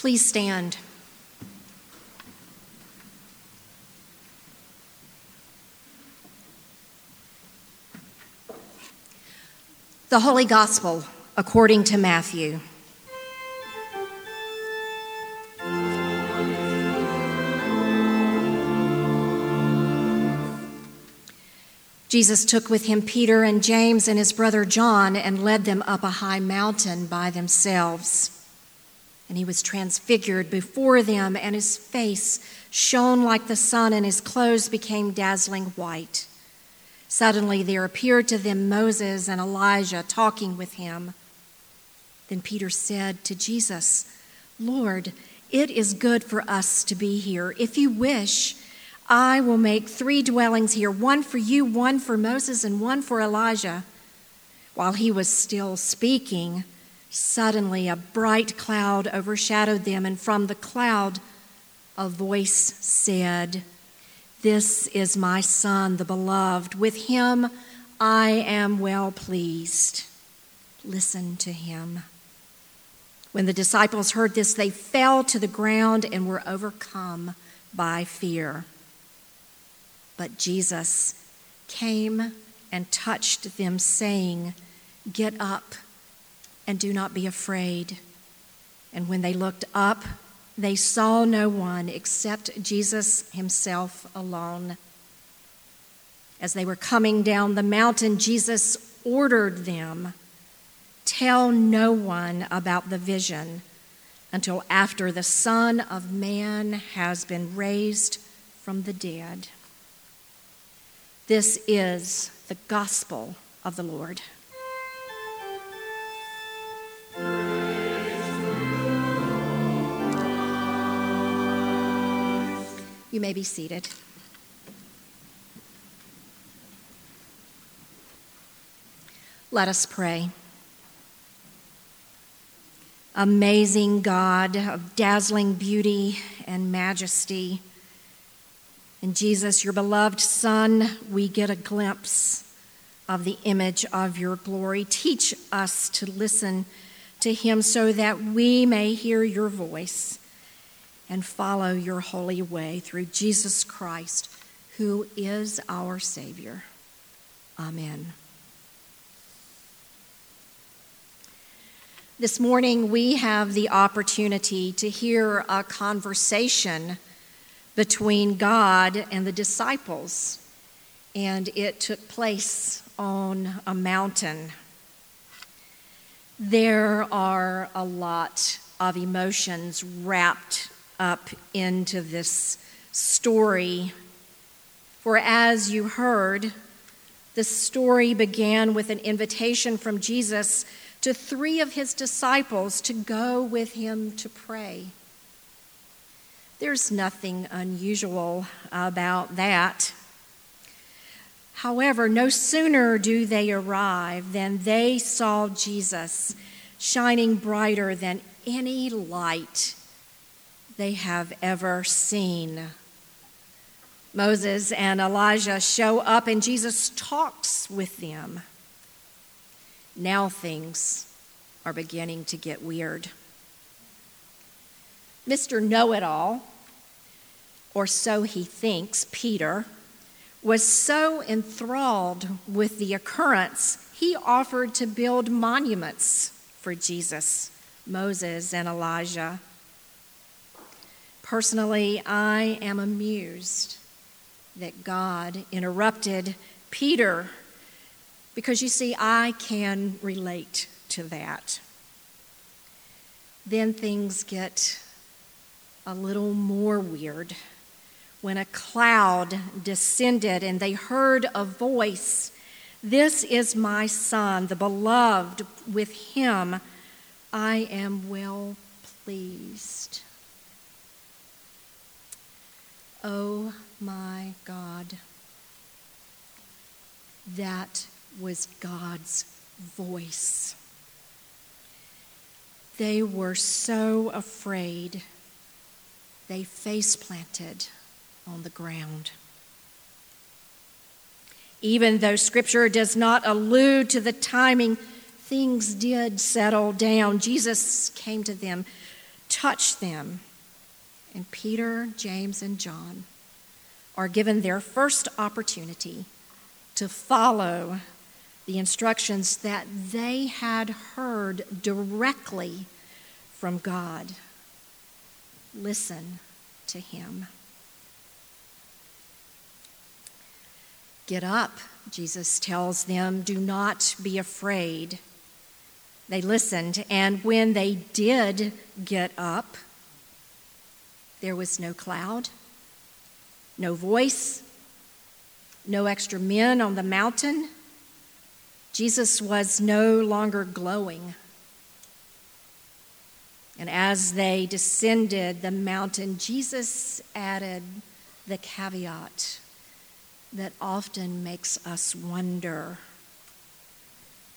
Please stand. The Holy Gospel according to Matthew. Jesus took with him Peter and James and his brother John and led them up a high mountain by themselves. And he was transfigured before them, and his face shone like the sun, and his clothes became dazzling white. Suddenly there appeared to them Moses and Elijah talking with him. Then Peter said to Jesus, Lord, it is good for us to be here. If you wish, I will make three dwellings here one for you, one for Moses, and one for Elijah. While he was still speaking, suddenly a bright cloud overshadowed them, and from the cloud a voice said, This is my son, the beloved. With him I am well pleased. Listen to him. When the disciples heard this, they fell to the ground and were overcome by fear. But Jesus came and touched them, saying, Get up and do not be afraid. And when they looked up, they saw no one except Jesus himself alone. As they were coming down the mountain, Jesus ordered them Tell no one about the vision until after the Son of Man has been raised from the dead. This is the gospel of the Lord. You may be seated. Let us pray. Amazing God of dazzling beauty and majesty, in Jesus, your beloved Son, we get a glimpse of the image of your glory. Teach us to listen to him so that we may hear your voice and follow your holy way through Jesus Christ, who is our Savior. Amen. This morning, we have the opportunity to hear a conversation between God and the disciples, and it took place on a mountain. There are a lot of emotions wrapped up into this story. For as you heard, the story began with an invitation from Jesus to three of his disciples to go with him to pray. There's nothing unusual about that. However, no sooner do they arrive than they saw Jesus shining brighter than any light they have ever seen. Moses and Elijah show up, and Jesus talks with them. Now things are beginning to get weird. Mr. Know It All or so he thinks, Peter, was so enthralled with the occurrence, he offered to build monuments for Jesus, Moses, and Elijah. Personally, I am amused that God interrupted Peter because you see, I can relate to that. Then things get a little more weird when a cloud descended and they heard a voice This is my son, the beloved, with him I am well pleased. Oh my God. That was God's voice. They were so afraid, they face planted on the ground. Even though Scripture does not allude to the timing, things did settle down. Jesus came to them touched them. And Peter, James, and John are given their first opportunity to follow the instructions that they had heard directly from God. Listen to him. Get up, Jesus tells them. Do not be afraid. They listened, and when they did get up, there was no cloud, no voice, no extra men on the mountain. Jesus was no longer glowing. And as they descended the mountain, Jesus added the caveat that often makes us wonder.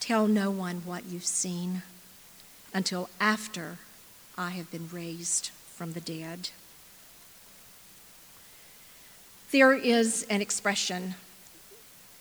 Tell no one what you've seen until after I have been raised from the dead. There is an expression,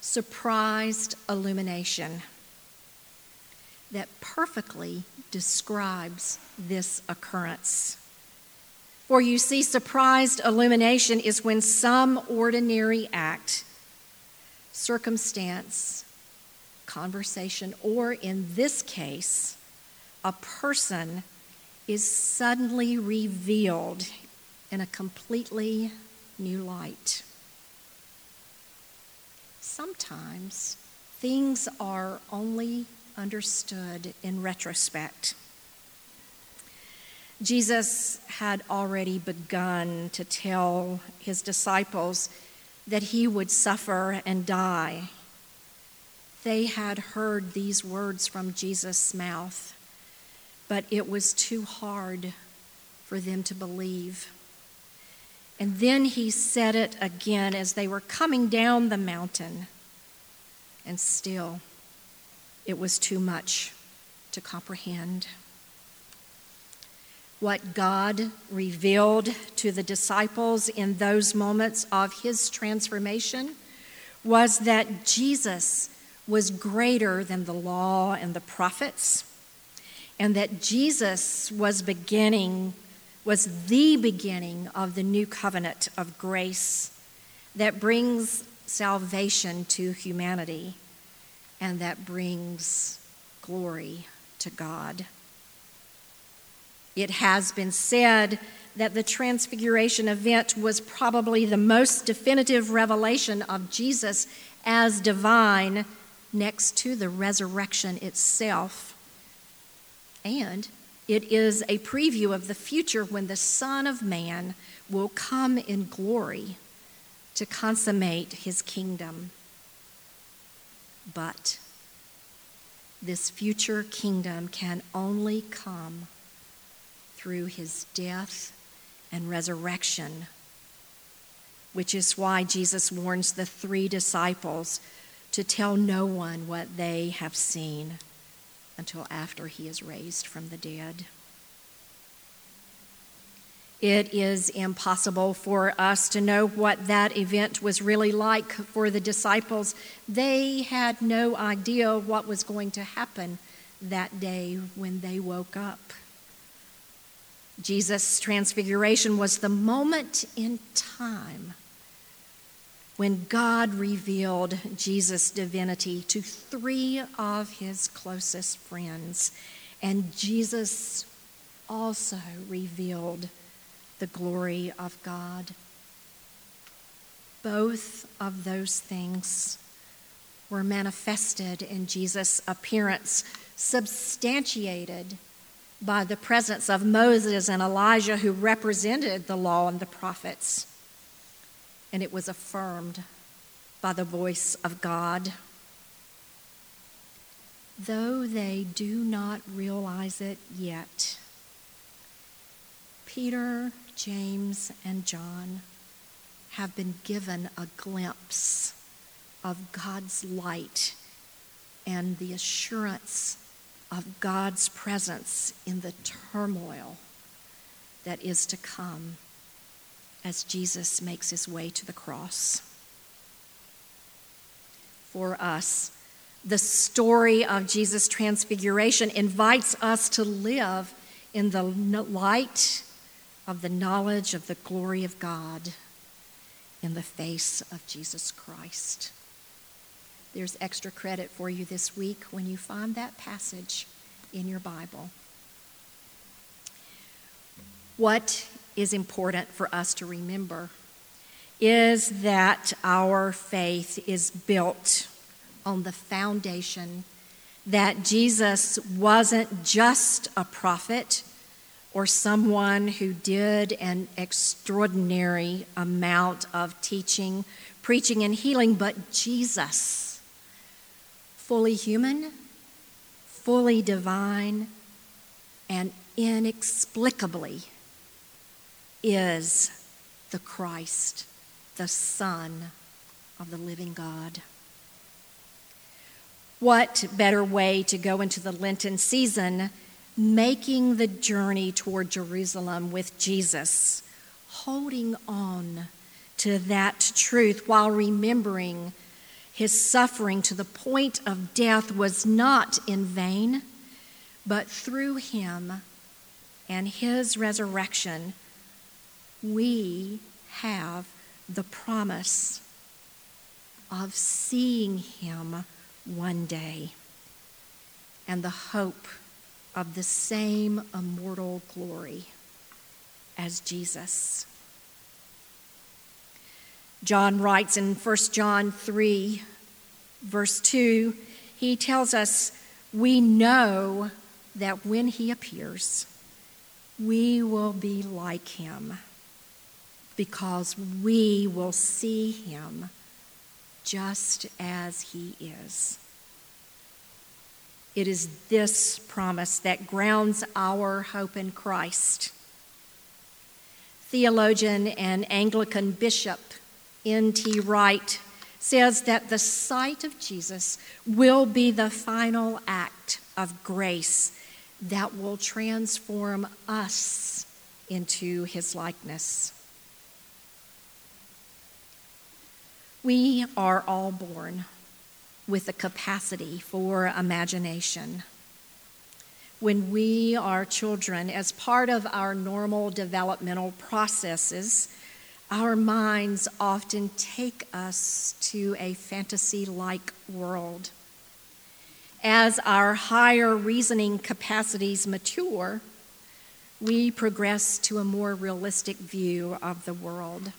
surprised illumination, that perfectly describes this occurrence. For you see, surprised illumination is when some ordinary act, circumstance, conversation, or in this case, a person is suddenly revealed in a completely new light. Sometimes things are only understood in retrospect. Jesus had already begun to tell his disciples that he would suffer and die. They had heard these words from Jesus' mouth, but it was too hard for them to believe. And then he said it again as they were coming down the mountain, and still it was too much to comprehend. What God revealed to the disciples in those moments of his transformation was that Jesus was greater than the law and the prophets, and that Jesus was beginning, was the beginning of the new covenant of grace that brings salvation to humanity and that brings glory to God. It has been said that the Transfiguration event was probably the most definitive revelation of Jesus as divine next to the resurrection itself. And it is a preview of the future when the Son of Man will come in glory to consummate his kingdom. But this future kingdom can only come through his death and resurrection, which is why Jesus warns the three disciples to tell no one what they have seen until after he is raised from the dead. It is impossible for us to know what that event was really like for the disciples. They had no idea what was going to happen that day when they woke up. Jesus' transfiguration was the moment in time when God revealed Jesus' divinity to three of his closest friends, and Jesus also revealed the glory of God. Both of those things were manifested in Jesus' appearance, substantiated by the presence of Moses and Elijah, who represented the law and the prophets. And it was affirmed by the voice of God. Though they do not realize it yet, Peter, James, and John have been given a glimpse of God's light and the assurance of God's presence in the turmoil that is to come as Jesus makes his way to the cross. For us, the story of Jesus' transfiguration invites us to live in the light of the knowledge of the glory of God in the face of Jesus Christ. There's extra credit for you this week when you find that passage in your Bible. What is important for us to remember is that our faith is built on the foundation that Jesus wasn't just a prophet or someone who did an extraordinary amount of teaching, preaching, and healing, but Jesus, fully human, fully divine, and inexplicably is the Christ, the Son of the living God. What better way to go into the Lenten season making the journey toward Jerusalem with Jesus, holding on to that truth while remembering his suffering to the point of death was not in vain, but through him and his resurrection we have the promise of seeing him one day and the hope of the same immortal glory as Jesus. John writes in 1 John 3, verse 2, he tells us, We know that when he appears, we will be like him because we will see him just as he is. It is this promise that grounds our hope in Christ. Theologian and Anglican Bishop N.T. Wright says that the sight of Jesus will be the final act of grace that will transform us into his likeness. We are all born with a capacity for imagination. When we are children, as part of our normal developmental processes, our minds often take us to a fantasy like world. As our higher reasoning capacities mature, we progress to a more realistic view of the world.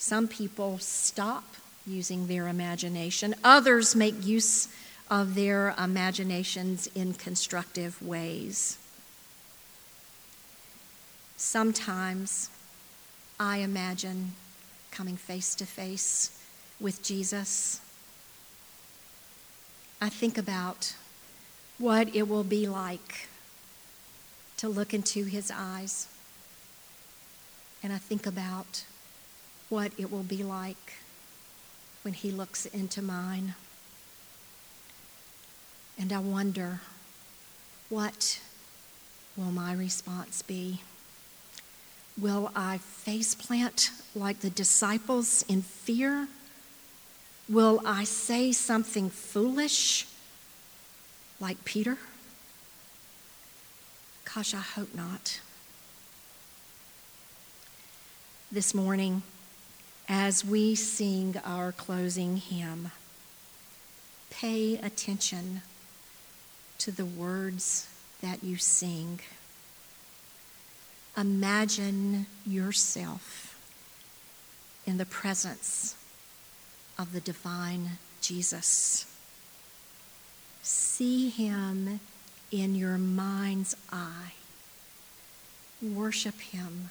Some people stop using their imagination, others make use of their imaginations in constructive ways. Sometimes I imagine coming face to face with Jesus. I think about what it will be like to look into his eyes. And I think about what it will be like when He looks into mine. And I wonder, what will my response be? Will I face plant like the disciples in fear? Will I say something foolish like Peter? Gosh, I hope not. This morning, as we sing our closing hymn, pay attention to the words that you sing. Imagine yourself in the presence of the divine Jesus. See him in your mind's eye. Worship him.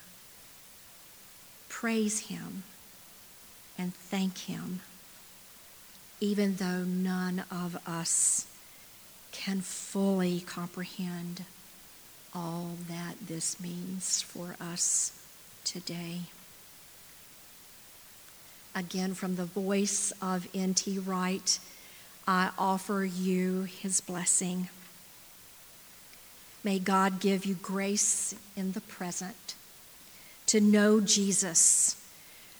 Praise him and thank Him, even though none of us can fully comprehend all that this means for us today. Again, from the voice of N.T. Wright, I offer you his blessing. May God give you grace in the present to know Jesus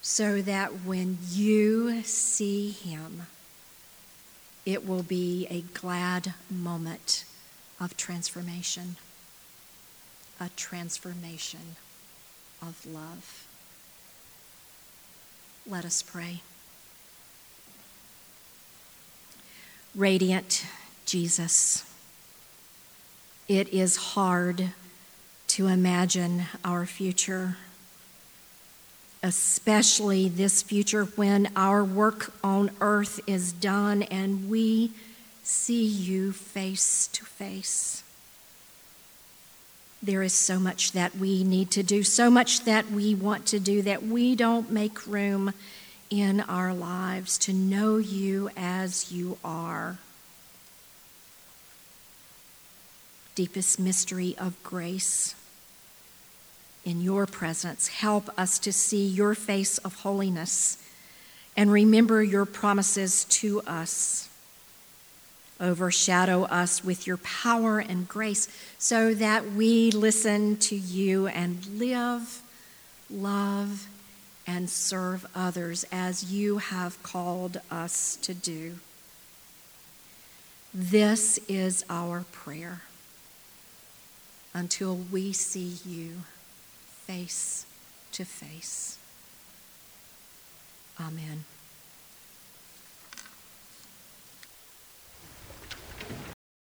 so that when you see him, it will be a glad moment of transformation. a transformation of love. Let us pray. Radiant Jesus, it is hard to imagine our future, especially this future when our work on earth is done and we see you face to face. There is so much that we need to do, so much that we want to do that we don't make room in our lives to know you as you are. Deepest mystery of grace. In your presence, help us to see your face of holiness and remember your promises to us. Overshadow us with your power and grace so that we listen to you and live, love, and serve others as you have called us to do. This is our prayer. Until we see you face to face. Amen.